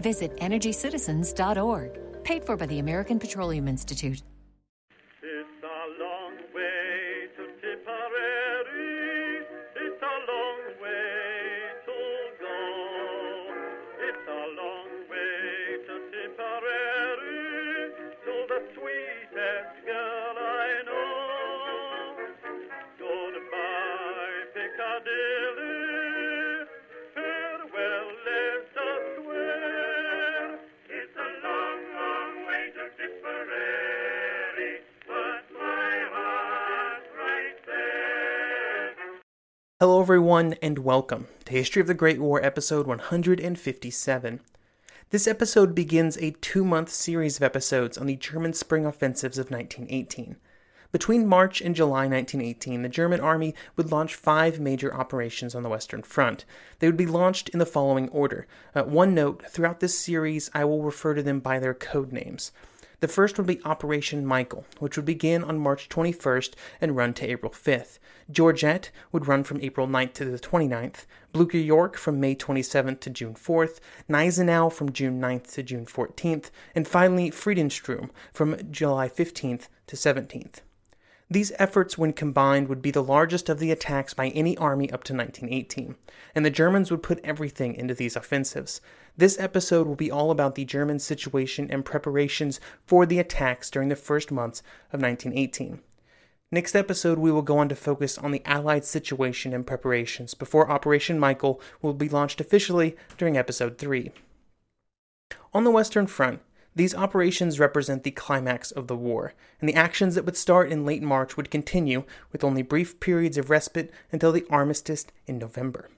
Visit EnergyCitizens.org. Paid for by the American Petroleum Institute. It's a long way to Tipperary. It's a long way to go. It's a long way to Tipperary. To the sweetest girl I know. Goodbye, Piccadilly. Everyone, and welcome to History of the Great War, episode 157. This episode begins a two month series of episodes on the German spring offensives of 1918. Between March and July 1918, the German army would launch five major operations on the Western Front. They would be launched in the following order. Uh, one note throughout this series, I will refer to them by their code names. The first would be Operation Michael, which would begin on March 21st and run to April 5th. Georgette would run from April 9th to the 29th, Blucher Yorck from May 27th to June 4th, Gneisenau from June 9th to June 14th, and finally Friedensturm from July 15th to 17th. These efforts, when combined, would be the largest of the attacks by any army up to 1918, and the Germans would put everything into these offensives. This episode will be all about the German situation and preparations for the attacks during the first months of 1918. Next episode, we will go on to focus on the Allied situation and preparations before Operation Michael will be launched officially during episode 3. On the Western Front, these operations represent the climax of the war, and the actions that would start in late March would continue with only brief periods of respite until the armistice in November.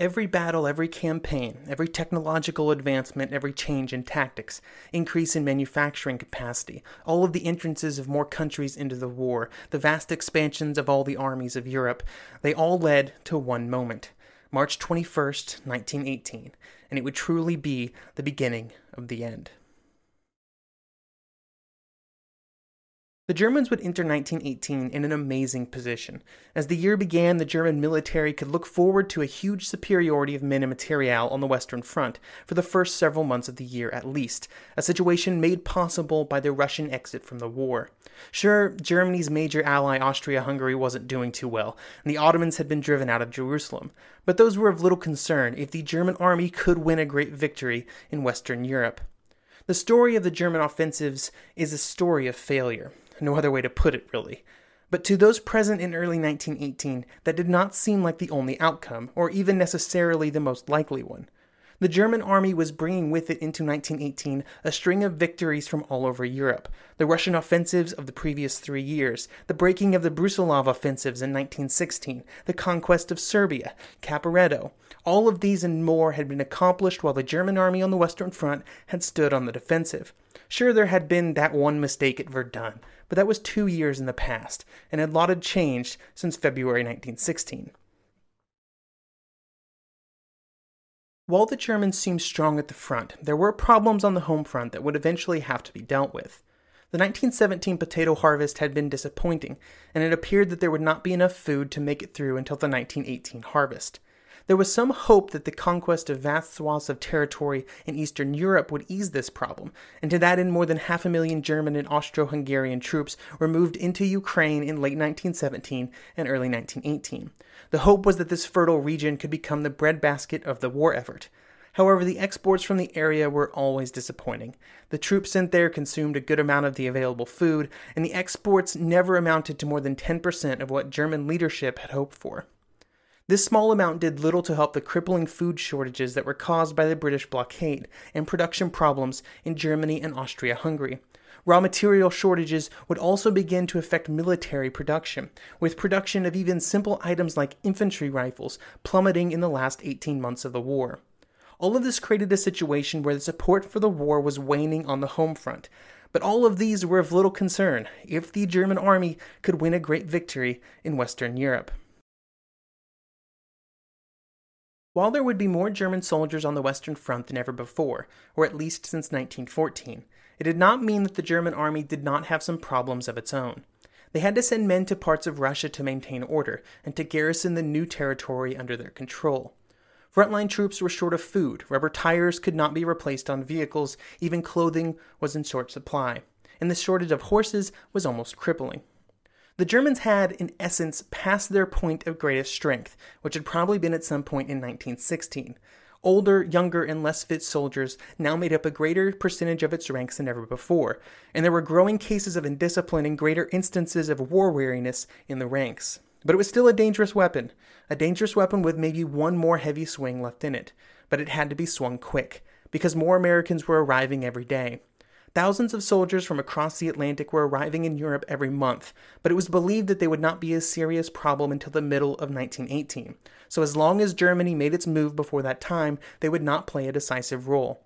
Every battle, every campaign, every technological advancement, every change in tactics, increase in manufacturing capacity, all of the entrances of more countries into the war, the vast expansions of all the armies of Europe, they all led to one moment March 21st, 1918, and it would truly be the beginning of the end. The Germans would enter 1918 in an amazing position. As the year began, the German military could look forward to a huge superiority of men and material on the Western Front for the first several months of the year at least, a situation made possible by the Russian exit from the war. Sure, Germany's major ally Austria Hungary wasn't doing too well, and the Ottomans had been driven out of Jerusalem, but those were of little concern if the German army could win a great victory in Western Europe. The story of the German offensives is a story of failure. No other way to put it, really. But to those present in early 1918, that did not seem like the only outcome, or even necessarily the most likely one. The German army was bringing with it into 1918 a string of victories from all over Europe the Russian offensives of the previous three years, the breaking of the Brusilov offensives in 1916, the conquest of Serbia, Caporetto. All of these and more had been accomplished while the German army on the Western Front had stood on the defensive. Sure, there had been that one mistake at Verdun, but that was two years in the past, and a lot had changed since February 1916. While the Germans seemed strong at the front, there were problems on the home front that would eventually have to be dealt with. The 1917 potato harvest had been disappointing, and it appeared that there would not be enough food to make it through until the 1918 harvest. There was some hope that the conquest of vast swaths of territory in Eastern Europe would ease this problem, and to that end, more than half a million German and Austro Hungarian troops were moved into Ukraine in late 1917 and early 1918. The hope was that this fertile region could become the breadbasket of the war effort. However, the exports from the area were always disappointing. The troops sent there consumed a good amount of the available food, and the exports never amounted to more than 10% of what German leadership had hoped for. This small amount did little to help the crippling food shortages that were caused by the British blockade and production problems in Germany and Austria Hungary. Raw material shortages would also begin to affect military production, with production of even simple items like infantry rifles plummeting in the last 18 months of the war. All of this created a situation where the support for the war was waning on the home front. But all of these were of little concern if the German army could win a great victory in Western Europe. While there would be more German soldiers on the Western Front than ever before, or at least since 1914, it did not mean that the German army did not have some problems of its own. They had to send men to parts of Russia to maintain order and to garrison the new territory under their control. Frontline troops were short of food, rubber tires could not be replaced on vehicles, even clothing was in short supply, and the shortage of horses was almost crippling. The Germans had, in essence, passed their point of greatest strength, which had probably been at some point in 1916. Older, younger, and less fit soldiers now made up a greater percentage of its ranks than ever before, and there were growing cases of indiscipline and greater instances of war weariness in the ranks. But it was still a dangerous weapon, a dangerous weapon with maybe one more heavy swing left in it, but it had to be swung quick, because more Americans were arriving every day. Thousands of soldiers from across the Atlantic were arriving in Europe every month, but it was believed that they would not be a serious problem until the middle of 1918. So, as long as Germany made its move before that time, they would not play a decisive role.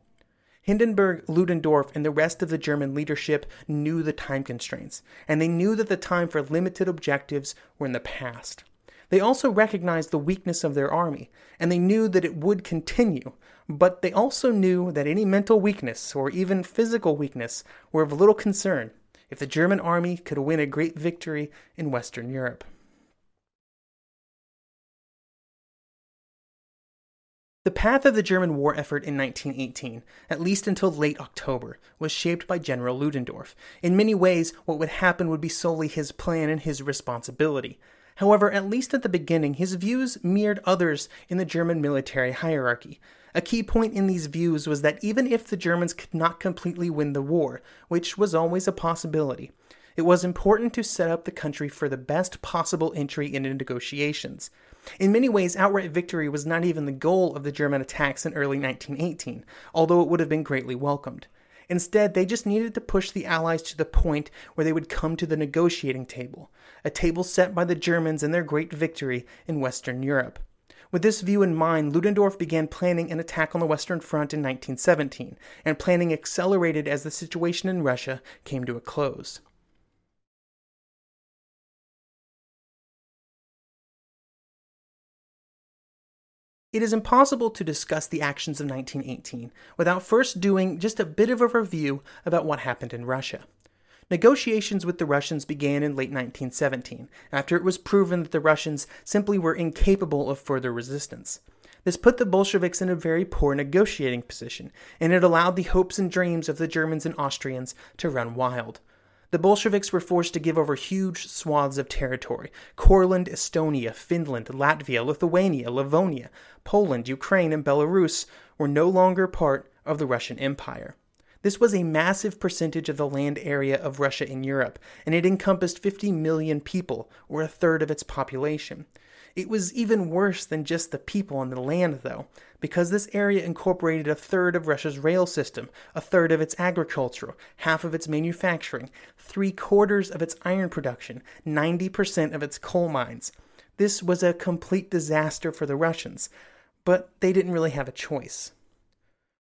Hindenburg, Ludendorff, and the rest of the German leadership knew the time constraints, and they knew that the time for limited objectives were in the past. They also recognized the weakness of their army, and they knew that it would continue, but they also knew that any mental weakness or even physical weakness were of little concern if the German army could win a great victory in Western Europe. The path of the German war effort in 1918, at least until late October, was shaped by General Ludendorff. In many ways, what would happen would be solely his plan and his responsibility. However, at least at the beginning, his views mirrored others in the German military hierarchy. A key point in these views was that even if the Germans could not completely win the war, which was always a possibility, it was important to set up the country for the best possible entry into negotiations. In many ways, outright victory was not even the goal of the German attacks in early 1918, although it would have been greatly welcomed. Instead, they just needed to push the Allies to the point where they would come to the negotiating table, a table set by the Germans in their great victory in Western Europe. With this view in mind, Ludendorff began planning an attack on the Western Front in 1917, and planning accelerated as the situation in Russia came to a close. It is impossible to discuss the actions of 1918 without first doing just a bit of a review about what happened in Russia. Negotiations with the Russians began in late 1917, after it was proven that the Russians simply were incapable of further resistance. This put the Bolsheviks in a very poor negotiating position, and it allowed the hopes and dreams of the Germans and Austrians to run wild. The Bolsheviks were forced to give over huge swaths of territory. Courland, Estonia, Finland, Latvia, Lithuania, Livonia, Poland, Ukraine, and Belarus were no longer part of the Russian Empire. This was a massive percentage of the land area of Russia in Europe, and it encompassed 50 million people, or a third of its population. It was even worse than just the people and the land, though, because this area incorporated a third of Russia's rail system, a third of its agriculture, half of its manufacturing, three quarters of its iron production, 90% of its coal mines. This was a complete disaster for the Russians, but they didn't really have a choice.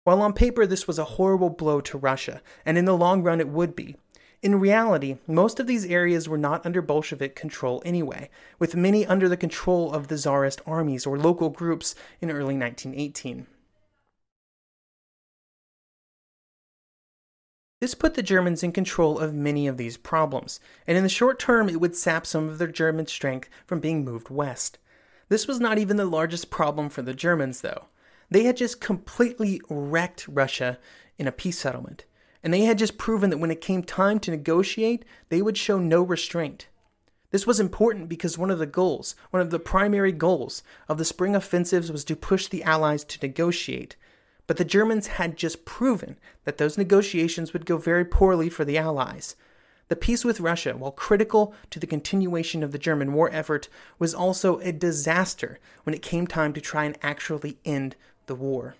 While on paper this was a horrible blow to Russia, and in the long run it would be, in reality, most of these areas were not under Bolshevik control anyway, with many under the control of the Tsarist armies or local groups in early 1918. This put the Germans in control of many of these problems, and in the short term it would sap some of their German strength from being moved west. This was not even the largest problem for the Germans, though. They had just completely wrecked Russia in a peace settlement, and they had just proven that when it came time to negotiate, they would show no restraint. This was important because one of the goals, one of the primary goals of the spring offensives was to push the Allies to negotiate. But the Germans had just proven that those negotiations would go very poorly for the Allies. The peace with Russia, while critical to the continuation of the German war effort, was also a disaster when it came time to try and actually end the war.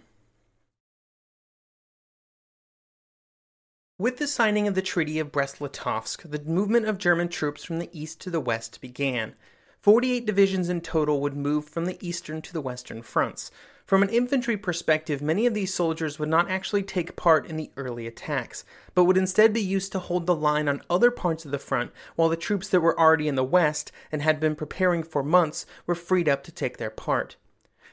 With the signing of the Treaty of Brest-Litovsk, the movement of German troops from the east to the west began. 48 divisions in total would move from the eastern to the western fronts. From an infantry perspective, many of these soldiers would not actually take part in the early attacks, but would instead be used to hold the line on other parts of the front while the troops that were already in the west and had been preparing for months were freed up to take their part.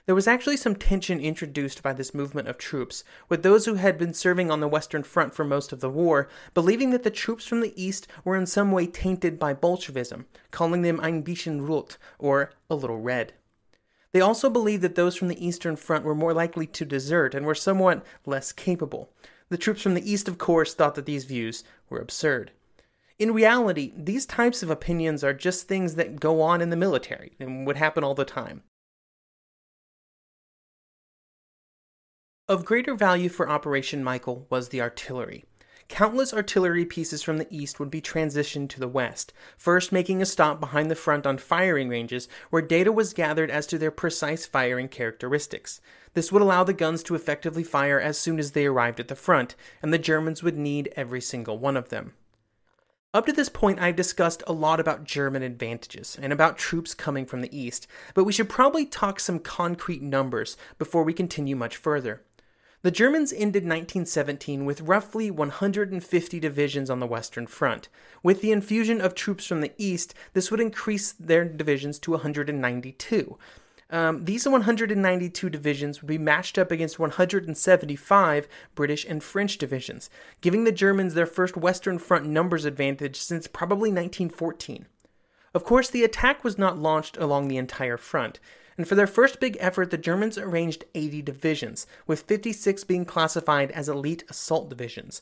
There was actually some tension introduced by this movement of troops, with those who had been serving on the Western Front for most of the war believing that the troops from the East were in some way tainted by Bolshevism, calling them ein bisschen rot, or a little red. They also believed that those from the Eastern Front were more likely to desert and were somewhat less capable. The troops from the East, of course, thought that these views were absurd. In reality, these types of opinions are just things that go on in the military and would happen all the time. Of greater value for Operation Michael was the artillery. Countless artillery pieces from the east would be transitioned to the west, first making a stop behind the front on firing ranges where data was gathered as to their precise firing characteristics. This would allow the guns to effectively fire as soon as they arrived at the front, and the Germans would need every single one of them. Up to this point, I've discussed a lot about German advantages and about troops coming from the east, but we should probably talk some concrete numbers before we continue much further. The Germans ended 1917 with roughly 150 divisions on the Western Front. With the infusion of troops from the East, this would increase their divisions to 192. Um, these 192 divisions would be matched up against 175 British and French divisions, giving the Germans their first Western Front numbers advantage since probably 1914. Of course, the attack was not launched along the entire front and for their first big effort, the Germans arranged 80 divisions, with 56 being classified as elite assault divisions.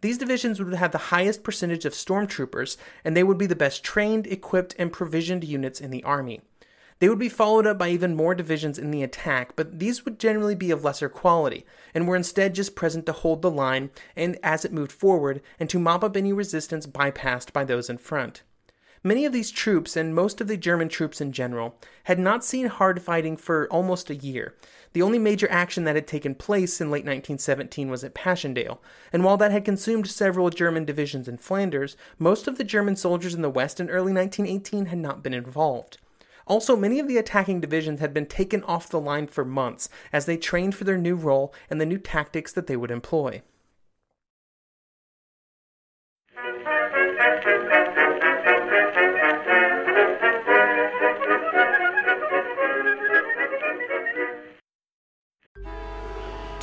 These divisions would have the highest percentage of stormtroopers, and they would be the best trained, equipped, and provisioned units in the army. They would be followed up by even more divisions in the attack, but these would generally be of lesser quality, and were instead just present to hold the line and as it moved forward, and to mop up any resistance bypassed by those in front. Many of these troops, and most of the German troops in general, had not seen hard fighting for almost a year. The only major action that had taken place in late 1917 was at Passchendaele, and while that had consumed several German divisions in Flanders, most of the German soldiers in the West in early 1918 had not been involved. Also, many of the attacking divisions had been taken off the line for months as they trained for their new role and the new tactics that they would employ.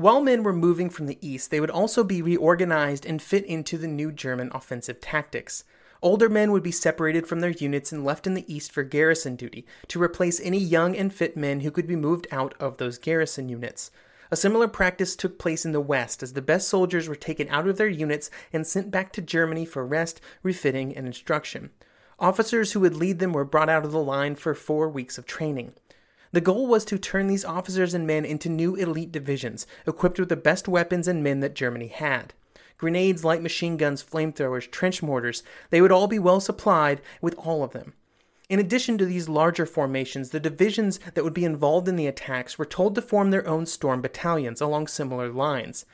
While men were moving from the east, they would also be reorganized and fit into the new German offensive tactics. Older men would be separated from their units and left in the east for garrison duty to replace any young and fit men who could be moved out of those garrison units. A similar practice took place in the west as the best soldiers were taken out of their units and sent back to Germany for rest, refitting, and instruction. Officers who would lead them were brought out of the line for four weeks of training. The goal was to turn these officers and men into new elite divisions, equipped with the best weapons and men that Germany had. Grenades, light machine guns, flamethrowers, trench mortars, they would all be well supplied with all of them. In addition to these larger formations, the divisions that would be involved in the attacks were told to form their own storm battalions along similar lines.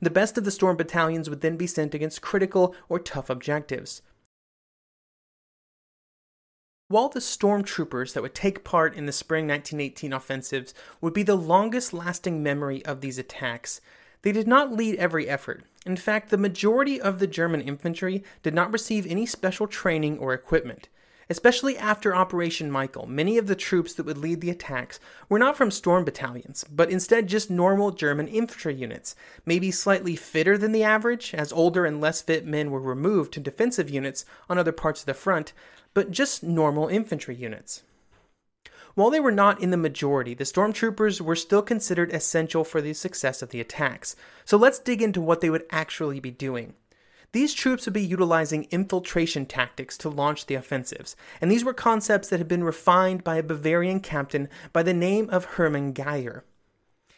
The best of the storm battalions would then be sent against critical or tough objectives. While the stormtroopers that would take part in the spring 1918 offensives would be the longest lasting memory of these attacks, they did not lead every effort. In fact, the majority of the German infantry did not receive any special training or equipment. Especially after Operation Michael, many of the troops that would lead the attacks were not from storm battalions, but instead just normal German infantry units, maybe slightly fitter than the average, as older and less fit men were removed to defensive units on other parts of the front, but just normal infantry units. While they were not in the majority, the stormtroopers were still considered essential for the success of the attacks. So let's dig into what they would actually be doing. These troops would be utilizing infiltration tactics to launch the offensives, and these were concepts that had been refined by a Bavarian captain by the name of Hermann Geyer.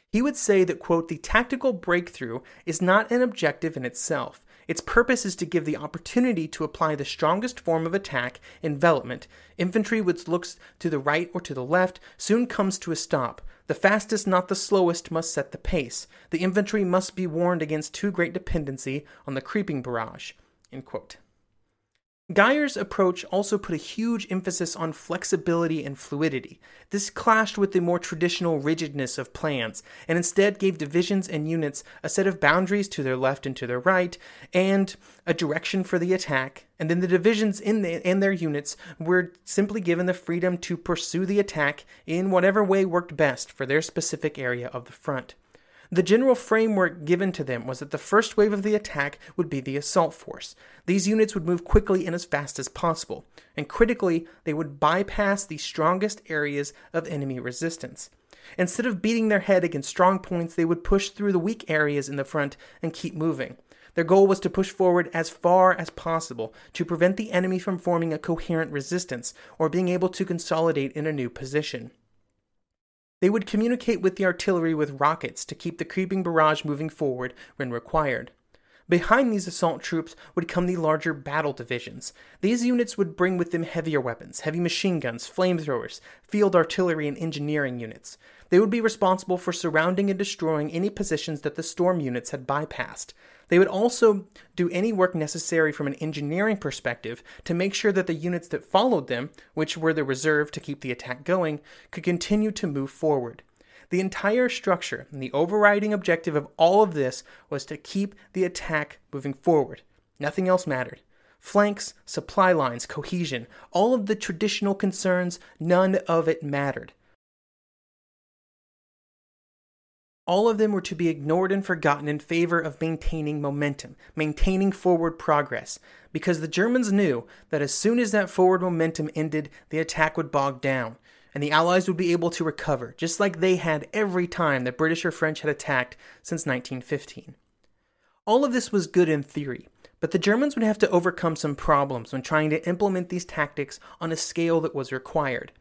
He would say that, quote, the tactical breakthrough is not an objective in itself. Its purpose is to give the opportunity to apply the strongest form of attack, envelopment. Infantry which looks to the right or to the left soon comes to a stop. The fastest, not the slowest, must set the pace. The infantry must be warned against too great dependency on the creeping barrage. Geyer's approach also put a huge emphasis on flexibility and fluidity. This clashed with the more traditional rigidness of plans, and instead gave divisions and units a set of boundaries to their left and to their right, and a direction for the attack, and then the divisions in the, and their units were simply given the freedom to pursue the attack in whatever way worked best for their specific area of the front. The general framework given to them was that the first wave of the attack would be the assault force. These units would move quickly and as fast as possible, and critically, they would bypass the strongest areas of enemy resistance. Instead of beating their head against strong points, they would push through the weak areas in the front and keep moving. Their goal was to push forward as far as possible to prevent the enemy from forming a coherent resistance or being able to consolidate in a new position. They would communicate with the artillery with rockets to keep the creeping barrage moving forward when required. Behind these assault troops would come the larger battle divisions. These units would bring with them heavier weapons, heavy machine guns, flamethrowers, field artillery, and engineering units. They would be responsible for surrounding and destroying any positions that the storm units had bypassed. They would also do any work necessary from an engineering perspective to make sure that the units that followed them, which were the reserve to keep the attack going, could continue to move forward. The entire structure and the overriding objective of all of this was to keep the attack moving forward. Nothing else mattered. Flanks, supply lines, cohesion, all of the traditional concerns, none of it mattered. All of them were to be ignored and forgotten in favor of maintaining momentum, maintaining forward progress, because the Germans knew that as soon as that forward momentum ended, the attack would bog down, and the Allies would be able to recover, just like they had every time the British or French had attacked since 1915. All of this was good in theory, but the Germans would have to overcome some problems when trying to implement these tactics on a scale that was required.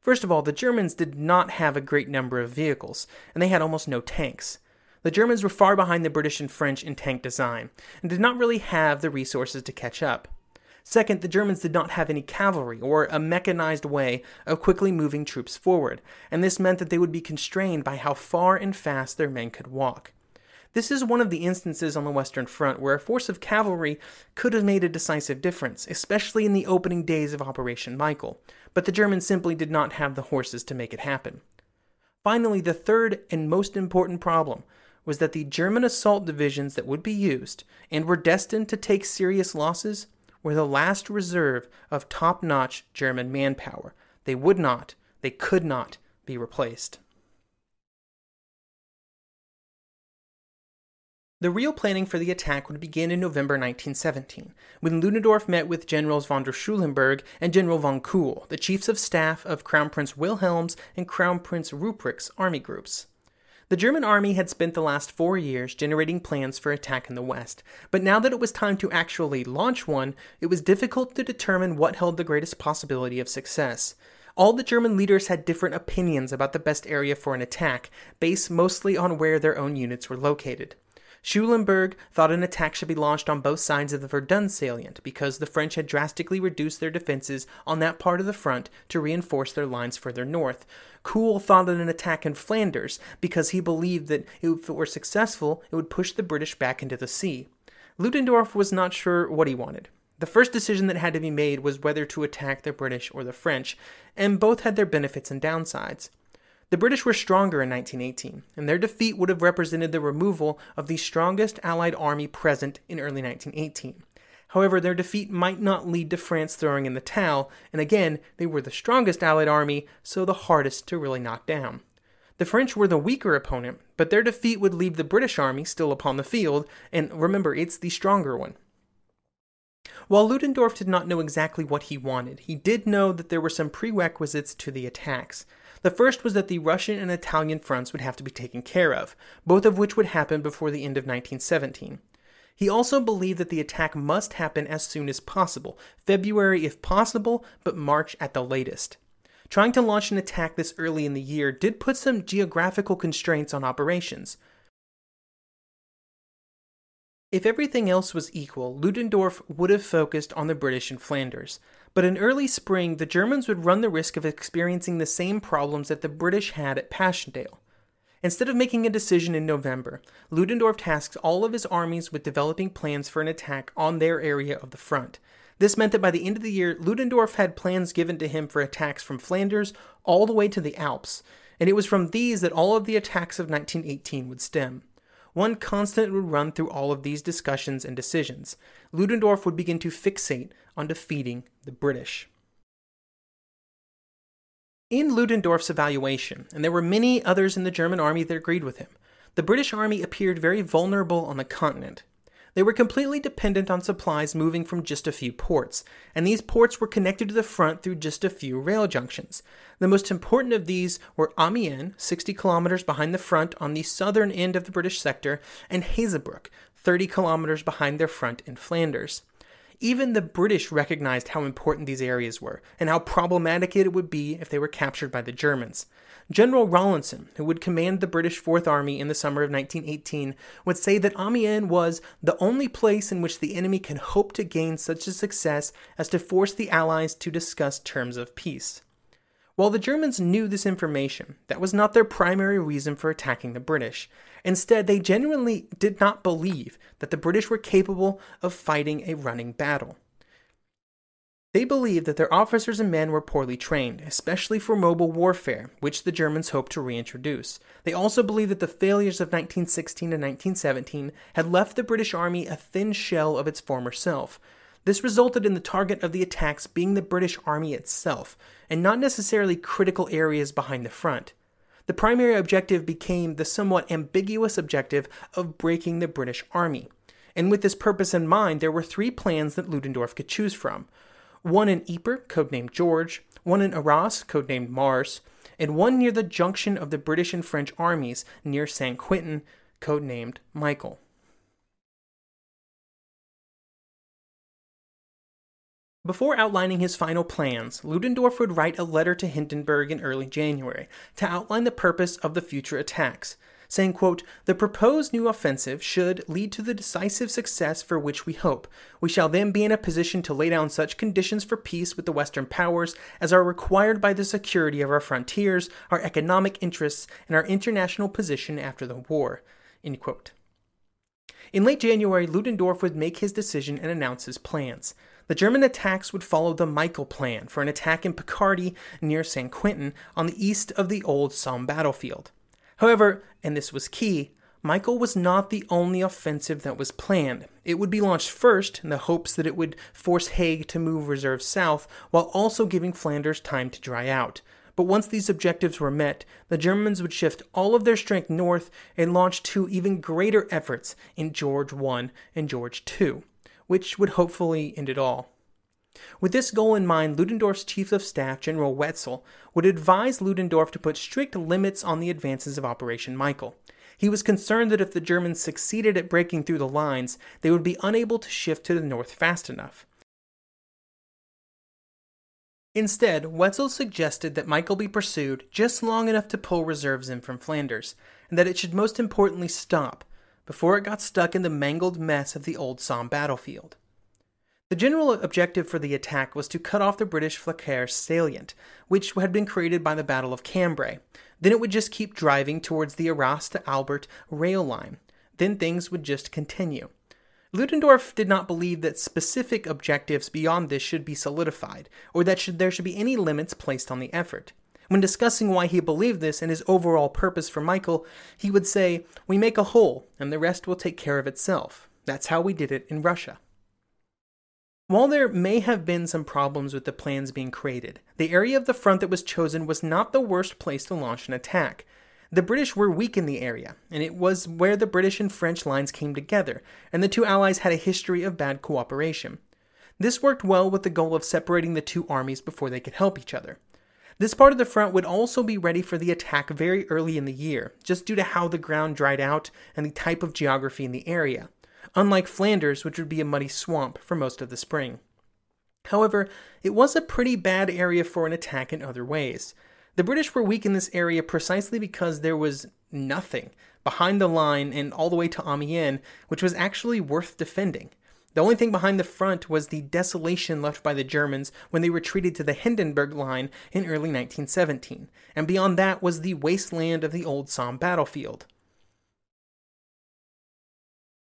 First of all, the Germans did not have a great number of vehicles, and they had almost no tanks. The Germans were far behind the British and French in tank design, and did not really have the resources to catch up. Second, the Germans did not have any cavalry or a mechanized way of quickly moving troops forward, and this meant that they would be constrained by how far and fast their men could walk. This is one of the instances on the Western Front where a force of cavalry could have made a decisive difference, especially in the opening days of Operation Michael, but the Germans simply did not have the horses to make it happen. Finally, the third and most important problem was that the German assault divisions that would be used and were destined to take serious losses were the last reserve of top notch German manpower. They would not, they could not be replaced. The real planning for the attack would begin in November 1917, when Ludendorff met with Generals von der Schulenburg and General von Kuhl, the chiefs of staff of Crown Prince Wilhelm's and Crown Prince Rupert's army groups. The German army had spent the last four years generating plans for attack in the West, but now that it was time to actually launch one, it was difficult to determine what held the greatest possibility of success. All the German leaders had different opinions about the best area for an attack, based mostly on where their own units were located. Schulenburg thought an attack should be launched on both sides of the Verdun salient because the French had drastically reduced their defenses on that part of the front to reinforce their lines further north. Kuhl thought of an attack in Flanders because he believed that if it were successful, it would push the British back into the sea. Ludendorff was not sure what he wanted. The first decision that had to be made was whether to attack the British or the French, and both had their benefits and downsides. The British were stronger in 1918, and their defeat would have represented the removal of the strongest Allied army present in early 1918. However, their defeat might not lead to France throwing in the towel, and again, they were the strongest Allied army, so the hardest to really knock down. The French were the weaker opponent, but their defeat would leave the British army still upon the field, and remember, it's the stronger one. While Ludendorff did not know exactly what he wanted, he did know that there were some prerequisites to the attacks. The first was that the Russian and Italian fronts would have to be taken care of, both of which would happen before the end of 1917. He also believed that the attack must happen as soon as possible, February if possible, but March at the latest. Trying to launch an attack this early in the year did put some geographical constraints on operations. If everything else was equal, Ludendorff would have focused on the British in Flanders. But in early spring, the Germans would run the risk of experiencing the same problems that the British had at Passchendaele. Instead of making a decision in November, Ludendorff tasked all of his armies with developing plans for an attack on their area of the front. This meant that by the end of the year, Ludendorff had plans given to him for attacks from Flanders all the way to the Alps, and it was from these that all of the attacks of 1918 would stem. One constant would run through all of these discussions and decisions. Ludendorff would begin to fixate on defeating the British. In Ludendorff's evaluation, and there were many others in the German army that agreed with him, the British army appeared very vulnerable on the continent. They were completely dependent on supplies moving from just a few ports, and these ports were connected to the front through just a few rail junctions. The most important of these were Amiens, 60 kilometers behind the front on the southern end of the British sector, and Hazebrouck, 30 kilometers behind their front in Flanders. Even the British recognized how important these areas were, and how problematic it would be if they were captured by the Germans. General Rawlinson, who would command the British Fourth Army in the summer of 1918, would say that Amiens was the only place in which the enemy can hope to gain such a success as to force the Allies to discuss terms of peace. While the Germans knew this information, that was not their primary reason for attacking the British. Instead, they genuinely did not believe that the British were capable of fighting a running battle. They believed that their officers and men were poorly trained, especially for mobile warfare, which the Germans hoped to reintroduce. They also believed that the failures of 1916 and 1917 had left the British Army a thin shell of its former self. This resulted in the target of the attacks being the British Army itself, and not necessarily critical areas behind the front. The primary objective became the somewhat ambiguous objective of breaking the British Army. And with this purpose in mind, there were three plans that Ludendorff could choose from one in Ypres, codenamed George, one in Arras, codenamed Mars, and one near the junction of the British and French armies near St. Quentin, codenamed Michael. Before outlining his final plans, Ludendorff would write a letter to Hindenburg in early January to outline the purpose of the future attacks, saying, quote, The proposed new offensive should lead to the decisive success for which we hope. We shall then be in a position to lay down such conditions for peace with the Western powers as are required by the security of our frontiers, our economic interests, and our international position after the war. End quote. In late January, Ludendorff would make his decision and announce his plans. The German attacks would follow the Michael plan for an attack in Picardy near St. Quentin on the east of the old Somme battlefield. However, and this was key, Michael was not the only offensive that was planned. It would be launched first in the hopes that it would force Haig to move reserves south while also giving Flanders time to dry out. But once these objectives were met, the Germans would shift all of their strength north and launch two even greater efforts in George I and George II which would hopefully end it all. With this goal in mind, Ludendorff's chief of staff, General Wetzel, would advise Ludendorff to put strict limits on the advances of Operation Michael. He was concerned that if the Germans succeeded at breaking through the lines, they would be unable to shift to the north fast enough. Instead, Wetzel suggested that Michael be pursued just long enough to pull reserves in from Flanders, and that it should most importantly stop, before it got stuck in the mangled mess of the old Somme battlefield. The general objective for the attack was to cut off the British Flesquières salient, which had been created by the Battle of Cambrai. Then it would just keep driving towards the Arras to Albert rail line. Then things would just continue. Ludendorff did not believe that specific objectives beyond this should be solidified, or that should, there should be any limits placed on the effort. When discussing why he believed this and his overall purpose for Michael, he would say, We make a hole, and the rest will take care of itself. That's how we did it in Russia. While there may have been some problems with the plans being created, the area of the front that was chosen was not the worst place to launch an attack. The British were weak in the area, and it was where the British and French lines came together, and the two allies had a history of bad cooperation. This worked well with the goal of separating the two armies before they could help each other. This part of the front would also be ready for the attack very early in the year, just due to how the ground dried out and the type of geography in the area, unlike Flanders, which would be a muddy swamp for most of the spring. However, it was a pretty bad area for an attack in other ways. The British were weak in this area precisely because there was nothing behind the line and all the way to Amiens, which was actually worth defending. The only thing behind the front was the desolation left by the Germans when they retreated to the Hindenburg Line in early 1917, and beyond that was the wasteland of the old Somme battlefield.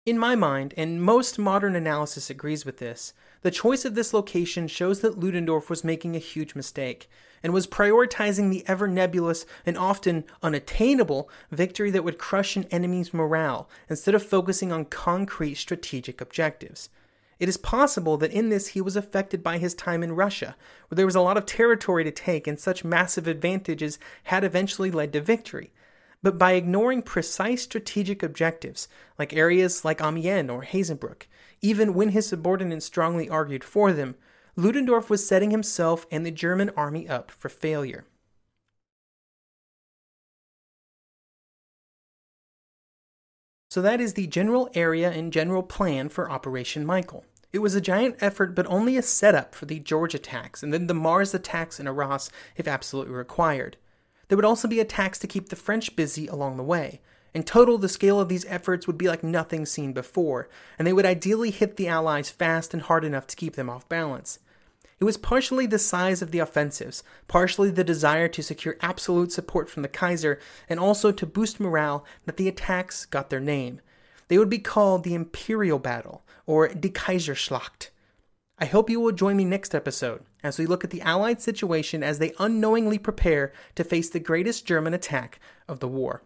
In my mind, and most modern analysis agrees with this, the choice of this location shows that Ludendorff was making a huge mistake and was prioritizing the ever nebulous and often unattainable victory that would crush an enemy's morale instead of focusing on concrete strategic objectives. It is possible that in this he was affected by his time in Russia, where there was a lot of territory to take and such massive advantages had eventually led to victory. But by ignoring precise strategic objectives, like areas like Amiens or Hazebrouck, even when his subordinates strongly argued for them, Ludendorff was setting himself and the German army up for failure. So that is the general area and general plan for Operation Michael. It was a giant effort, but only a setup for the George attacks and then the Mars attacks in Arras if absolutely required. There would also be attacks to keep the French busy along the way. In total, the scale of these efforts would be like nothing seen before, and they would ideally hit the Allies fast and hard enough to keep them off balance. It was partially the size of the offensives, partially the desire to secure absolute support from the Kaiser, and also to boost morale that the attacks got their name. They would be called the Imperial Battle, or Die Kaiserschlacht. I hope you will join me next episode as we look at the Allied situation as they unknowingly prepare to face the greatest German attack of the war.